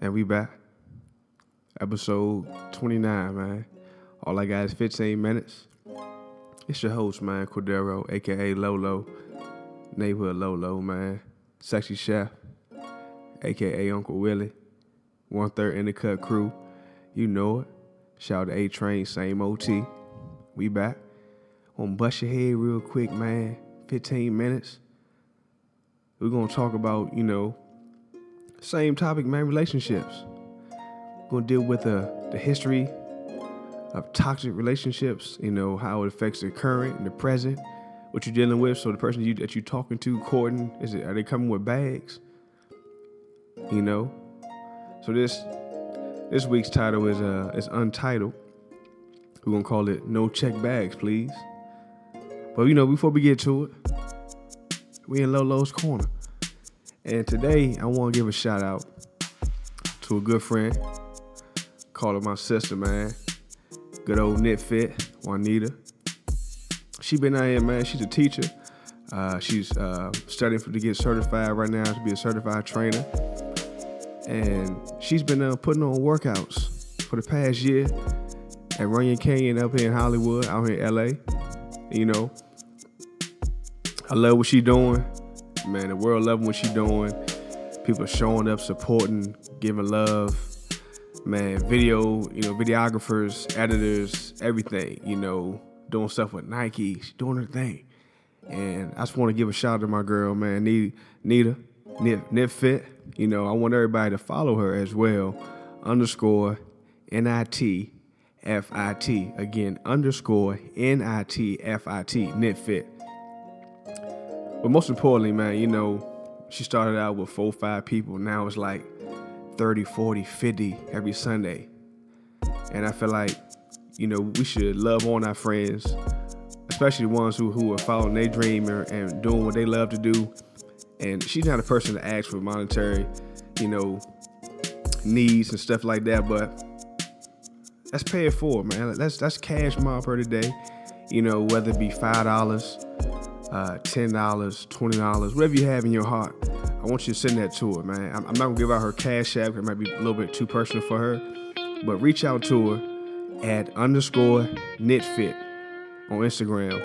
And we back. Episode 29, man. All I got is 15 minutes. It's your host, man, Cordero, aka Lolo. Neighborhood Lolo, man. Sexy Chef, aka Uncle Willie. One third in the cut crew. You know it. Shout out to A Train, same OT. We back. Gonna bust your head real quick, man. 15 minutes. We're gonna talk about, you know, same topic, man, relationships. We're gonna deal with the, the history of toxic relationships, you know, how it affects the current and the present, what you're dealing with. So the person you, that you're talking to, courting, is it are they coming with bags? You know? So this this week's title is uh is untitled. We're gonna call it No Check Bags, please. But you know, before we get to it, we in Lolo's corner. And today I want to give a shout out to a good friend. Call her my sister, man. Good old Nit Fit, Juanita. She been out here, man. She's a teacher. Uh, she's uh, studying for, to get certified right now to be a certified trainer. And she's been uh, putting on workouts for the past year at Runyon Canyon up here in Hollywood, out here in LA. You know, I love what she's doing. Man, the world loving what she doing. People showing up, supporting, giving love. Man, video, you know, videographers, editors, everything, you know, doing stuff with Nike. She's doing her thing. And I just want to give a shout out to my girl, man, Nita, Nip, Nip Fit. You know, I want everybody to follow her as well. Underscore N I T F I T. Again, underscore N I T F I T. Nit Fit. But most importantly, man, you know, she started out with four, five people. Now it's like 30, 40, 50 every Sunday. And I feel like, you know, we should love on our friends, especially the ones who, who are following their dream and, and doing what they love to do. And she's not a person to ask for monetary, you know, needs and stuff like that, but let's pay it forward, man. Let's let's cash mob her today. You know, whether it be five dollars, uh, ten dollars, twenty dollars, whatever you have in your heart. I want you to send that to her, man. I'm, I'm not gonna give out her cash app. It might be a little bit too personal for her, but reach out to her at underscore nitfit on Instagram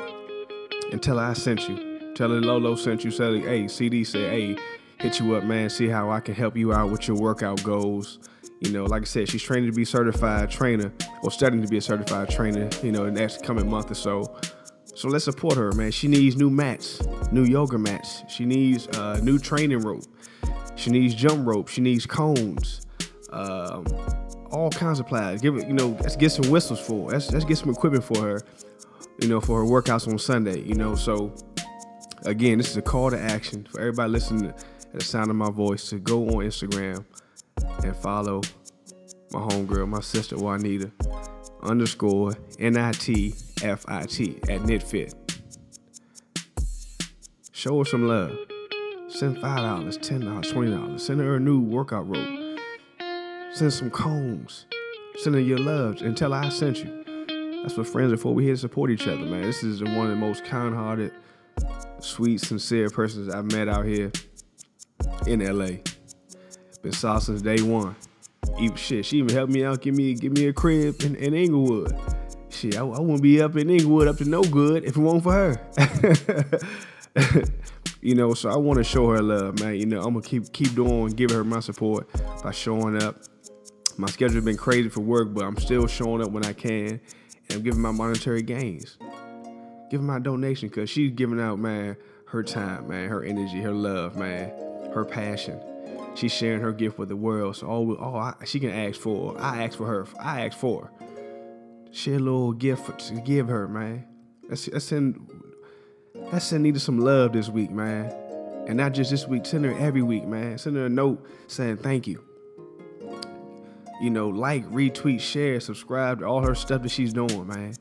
and tell her I sent you. Tell her Lolo sent you. Tell her, hey, CD said, hey, hit you up, man. See how I can help you out with your workout goals. You know, like I said, she's training to be certified trainer or studying to be a certified trainer. You know, in the next coming month or so. So let's support her, man. She needs new mats, new yoga mats. She needs uh, new training rope. She needs jump rope. She needs cones. Um, all kinds of pliers. Give it, you know, let's get some whistles for. Her. Let's let's get some equipment for her. You know, for her workouts on Sunday. You know, so again, this is a call to action for everybody listening at the sound of my voice to go on Instagram and follow my homegirl, my sister Juanita, underscore N I T F I T at NitFit. Show her some love. Send five dollars, ten dollars, twenty dollars. Send her a new workout rope. Send some combs. Send her your love and tell her I sent you. That's what friends are for. We here to support each other, man. This is one of the most kind-hearted, sweet, sincere persons I've met out here in LA. Been solid since day one. Even shit, she even helped me out, give me give me a crib in, in Inglewood. Shit, I, I wouldn't be up in Inglewood up to no good if it weren't for her. you know, so I want to show her love, man. You know, I'm gonna keep keep doing, giving her my support by showing up. My schedule's been crazy for work, but I'm still showing up when I can, and I'm giving my monetary gains, giving my donation, cause she's giving out, man, her time, man, her energy, her love, man, her passion. She's sharing her gift with the world. So all, all I, she can ask for, I ask for her. I ask for. Her. Share a little gift to give her, man. Let's, let's send let's send Nita some love this week, man. And not just this week, send her every week, man. Send her a note saying thank you. You know, like, retweet, share, subscribe to all her stuff that she's doing, man.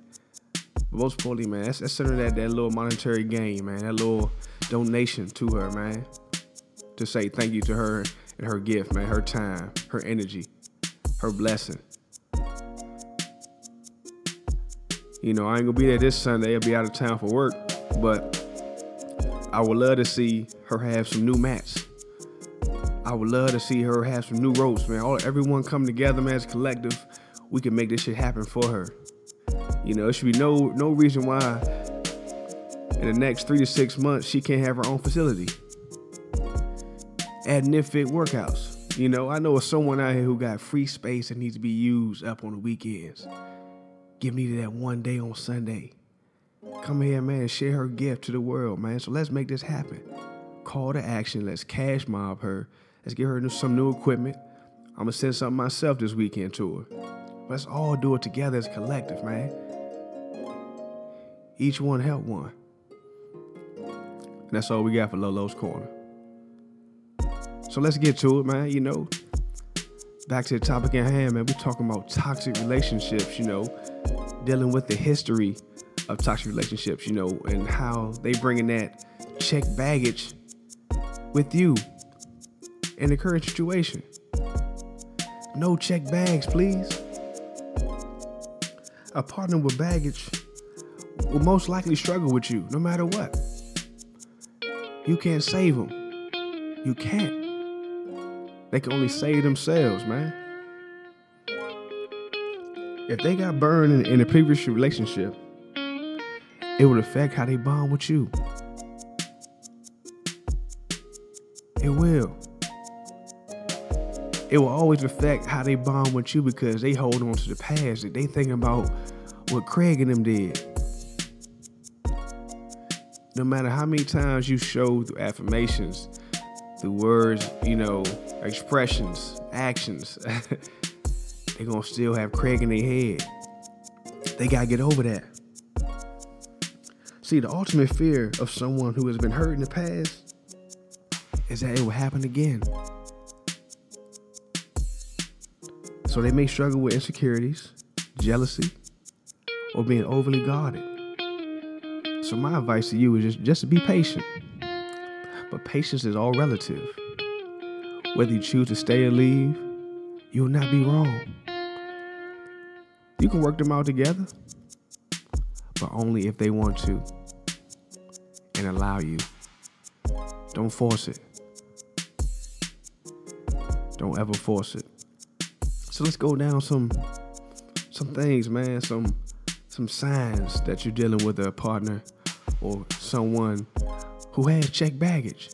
But most importantly, man, let's, let's send her that, that little monetary gain, man. That little donation to her, man. To say thank you to her and her gift, man, her time, her energy, her blessing. You know, I ain't gonna be there this Sunday. I'll be out of town for work, but I would love to see her have some new mats. I would love to see her have some new ropes, man. All everyone come together, man, as a collective. We can make this shit happen for her. You know, it should be no no reason why in the next three to six months she can't have her own facility. At NIFIT workouts. You know, I know of someone out here who got free space that needs to be used up on the weekends. Give me that one day on Sunday. Come here, man, share her gift to the world, man. So let's make this happen. Call to action. Let's cash mob her. Let's get her some new equipment. I'm gonna send something myself this weekend to her. Let's all do it together as collective, man. Each one help one. And that's all we got for Lolo's Corner. So let's get to it, man. You know, back to the topic at hand, man. We're talking about toxic relationships, you know, dealing with the history of toxic relationships, you know, and how they bringing that check baggage with you in the current situation. No check bags, please. A partner with baggage will most likely struggle with you no matter what. You can't save them. You can't. They can only save themselves, man. If they got burned in, in a previous relationship, it would affect how they bond with you. It will. It will always affect how they bond with you because they hold on to the past. They thinking about what Craig and them did. No matter how many times you show through affirmations, through words, you know, expressions, actions, they're gonna still have Craig in their head. They gotta get over that. See, the ultimate fear of someone who has been hurt in the past is that it will happen again. So they may struggle with insecurities, jealousy, or being overly guarded. So my advice to you is just, just to be patient. But patience is all relative. Whether you choose to stay or leave, you will not be wrong. You can work them out together, but only if they want to and allow you. Don't force it. Don't ever force it. So let's go down some some things, man, some some signs that you're dealing with a partner or someone who has checked baggage.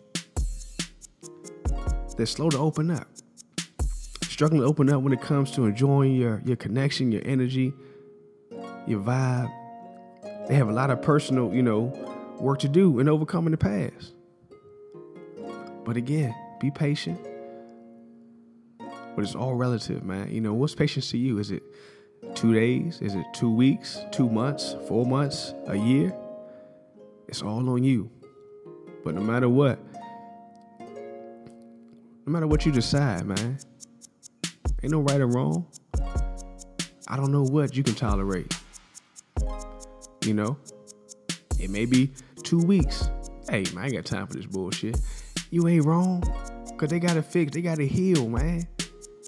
They're slow to open up. Struggling to open up when it comes to enjoying your, your connection, your energy, your vibe. They have a lot of personal, you know, work to do in overcoming the past. But again, be patient. But it's all relative, man. You know, what's patience to you? Is it two days? Is it two weeks, two months, four months, a year? It's all on you. But no matter what, no matter what you decide, man, ain't no right or wrong. I don't know what you can tolerate. You know, it may be two weeks. Hey, man, I ain't got time for this bullshit. You ain't wrong. Cause they gotta fix, they gotta heal, man.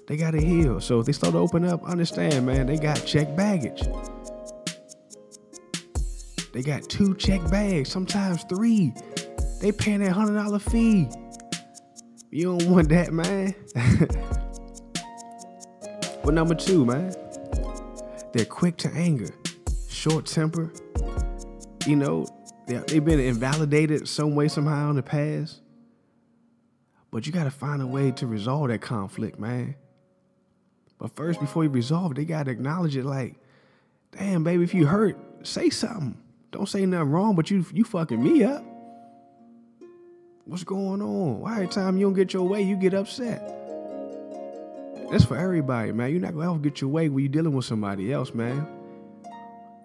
They gotta heal. So if they start to open up, understand, man, they got check baggage. They got two check bags, sometimes three. They paying that hundred dollar fee. You don't want that, man. but number two, man, they're quick to anger, short temper. You know, they've been invalidated some way, somehow in the past. But you got to find a way to resolve that conflict, man. But first, before you resolve it, they got to acknowledge it like, damn, baby, if you hurt, say something. Don't say nothing wrong, but you you fucking me up. What's going on? Why every time you don't get your way, you get upset? That's for everybody, man. You're not gonna ever get your way when you're dealing with somebody else, man.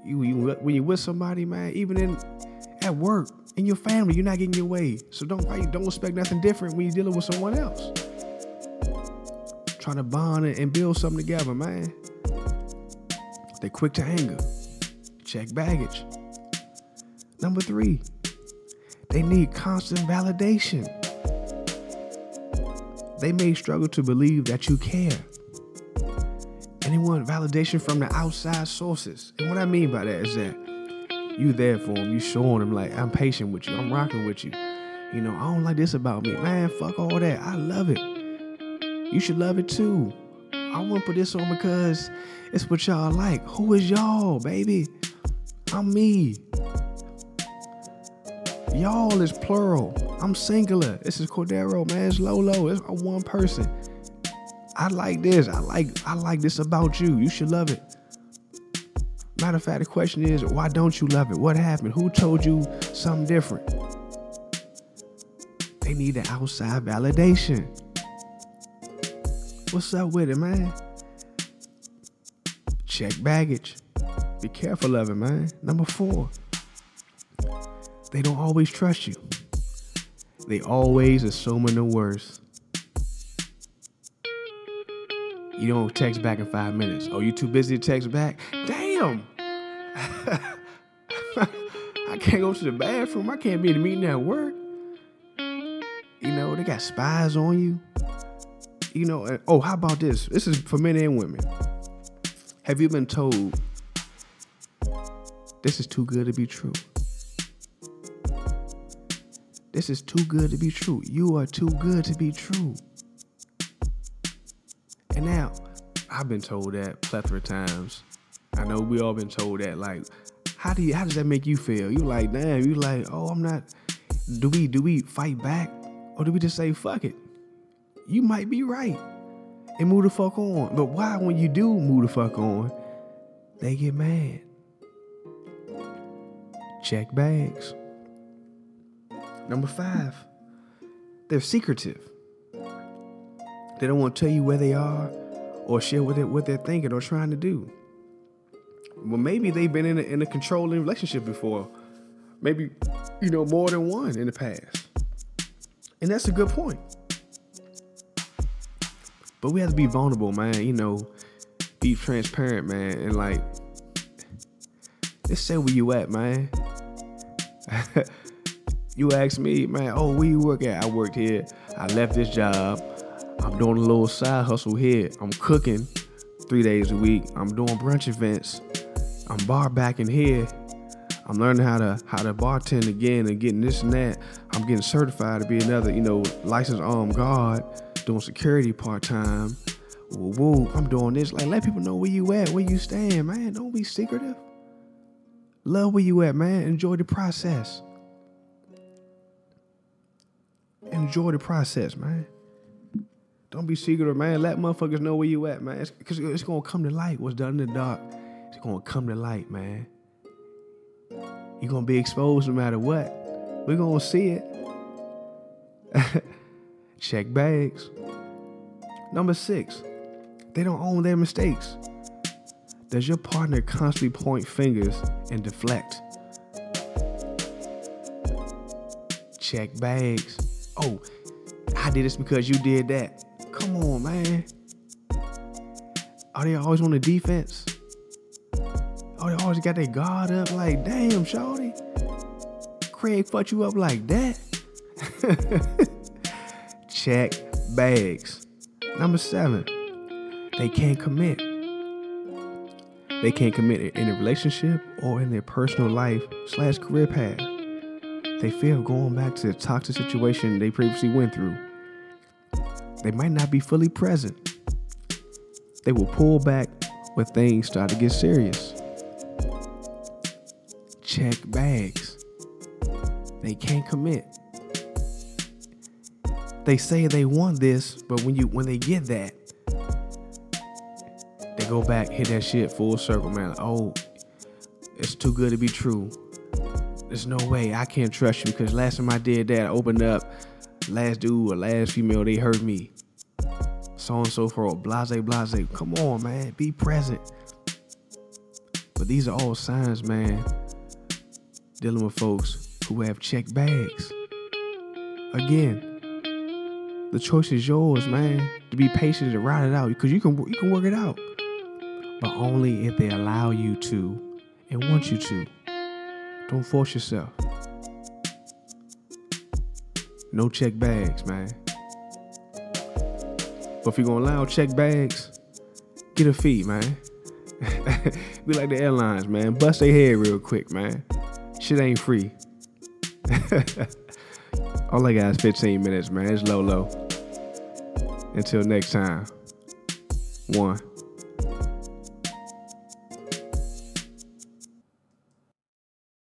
You, you when you're with somebody, man, even in at work, in your family, you're not getting your way. So don't don't expect nothing different when you're dealing with someone else. Trying to bond and build something together, man. They're quick to anger. Check baggage. Number three, they need constant validation. They may struggle to believe that you care. And they want validation from the outside sources. And what I mean by that is that you there for them, you showing them like I'm patient with you, I'm rocking with you. You know, I don't like this about me. Man, fuck all that. I love it. You should love it too. I want to put this on because it's what y'all like. Who is y'all, baby? I'm me. Y'all is plural. I'm singular. This is Cordero, man. It's Lolo. It's one person. I like this. I like I like this about you. You should love it. Matter of fact, the question is, why don't you love it? What happened? Who told you something different? They need the outside validation. What's up with it, man? Check baggage. Be careful of it, man. Number four, they don't always trust you. They always assuming the worst. You don't text back in five minutes. Oh, you too busy to text back? Damn. I can't go to the bathroom. I can't be in a meeting at work. You know, they got spies on you. You know, and, oh, how about this? This is for men and women. Have you been told this is too good to be true? This is too good to be true. You are too good to be true. And now, I've been told that plethora times. I know we all been told that. Like, how do you how does that make you feel? You like, damn, you like, oh, I'm not do we do we fight back? Or do we just say fuck it? You might be right. And move the fuck on. But why when you do move the fuck on, they get mad. Check bags. Number five, they're secretive. They don't want to tell you where they are or share what they're, what they're thinking or trying to do. Well, maybe they've been in a, in a controlling relationship before. Maybe, you know, more than one in the past. And that's a good point. But we have to be vulnerable, man. You know, be transparent, man. And like, just say where you at, man. you ask me, man, oh, where you work at? I worked here. I left this job. I'm doing a little side hustle here. I'm cooking three days a week. I'm doing brunch events. I'm bar backing here. I'm learning how to how to bartend again and getting this and that. I'm getting certified to be another, you know, licensed armed guard, doing security part time. Woo woo, I'm doing this. Like let people know where you at, where you stand, man. Don't be secretive. Love where you at, man. Enjoy the process. Enjoy the process, man. Don't be secretive, man. Let motherfuckers know where you at, man. It's, it's gonna come to light. What's done in the dark, it's gonna come to light, man. You're gonna be exposed no matter what. We're gonna see it. Check bags. Number six, they don't own their mistakes. Does your partner constantly point fingers and deflect? Check bags. Oh, I did this because you did that. Come on, man. Are they always on the defense? Oh, they always got their guard up. Like, damn, shorty. Craig fucked you up like that. Check bags. Number seven, they can't commit. They can't commit in a relationship or in their personal life slash career path. They fear of going back to the toxic situation they previously went through. They might not be fully present. They will pull back when things start to get serious. Check bags. They can't commit. They say they want this, but when you when they get that, they go back, hit that shit full circle, man. Oh, it's too good to be true. There's no way I can't trust you because last time I did that, I opened up, last dude or last female, they hurt me. So and so forth, blase, blase. Come on, man, be present. But these are all signs, man, dealing with folks who have checked bags. Again, the choice is yours, man. To be patient and ride it out because you can you can work it out, but only if they allow you to and want you to. Don't force yourself. No check bags, man. But if you're gonna allow check bags, get a fee, man. Be like the airlines, man. Bust their head real quick, man. Shit ain't free. All I got is 15 minutes, man. It's Lolo. Until next time. One.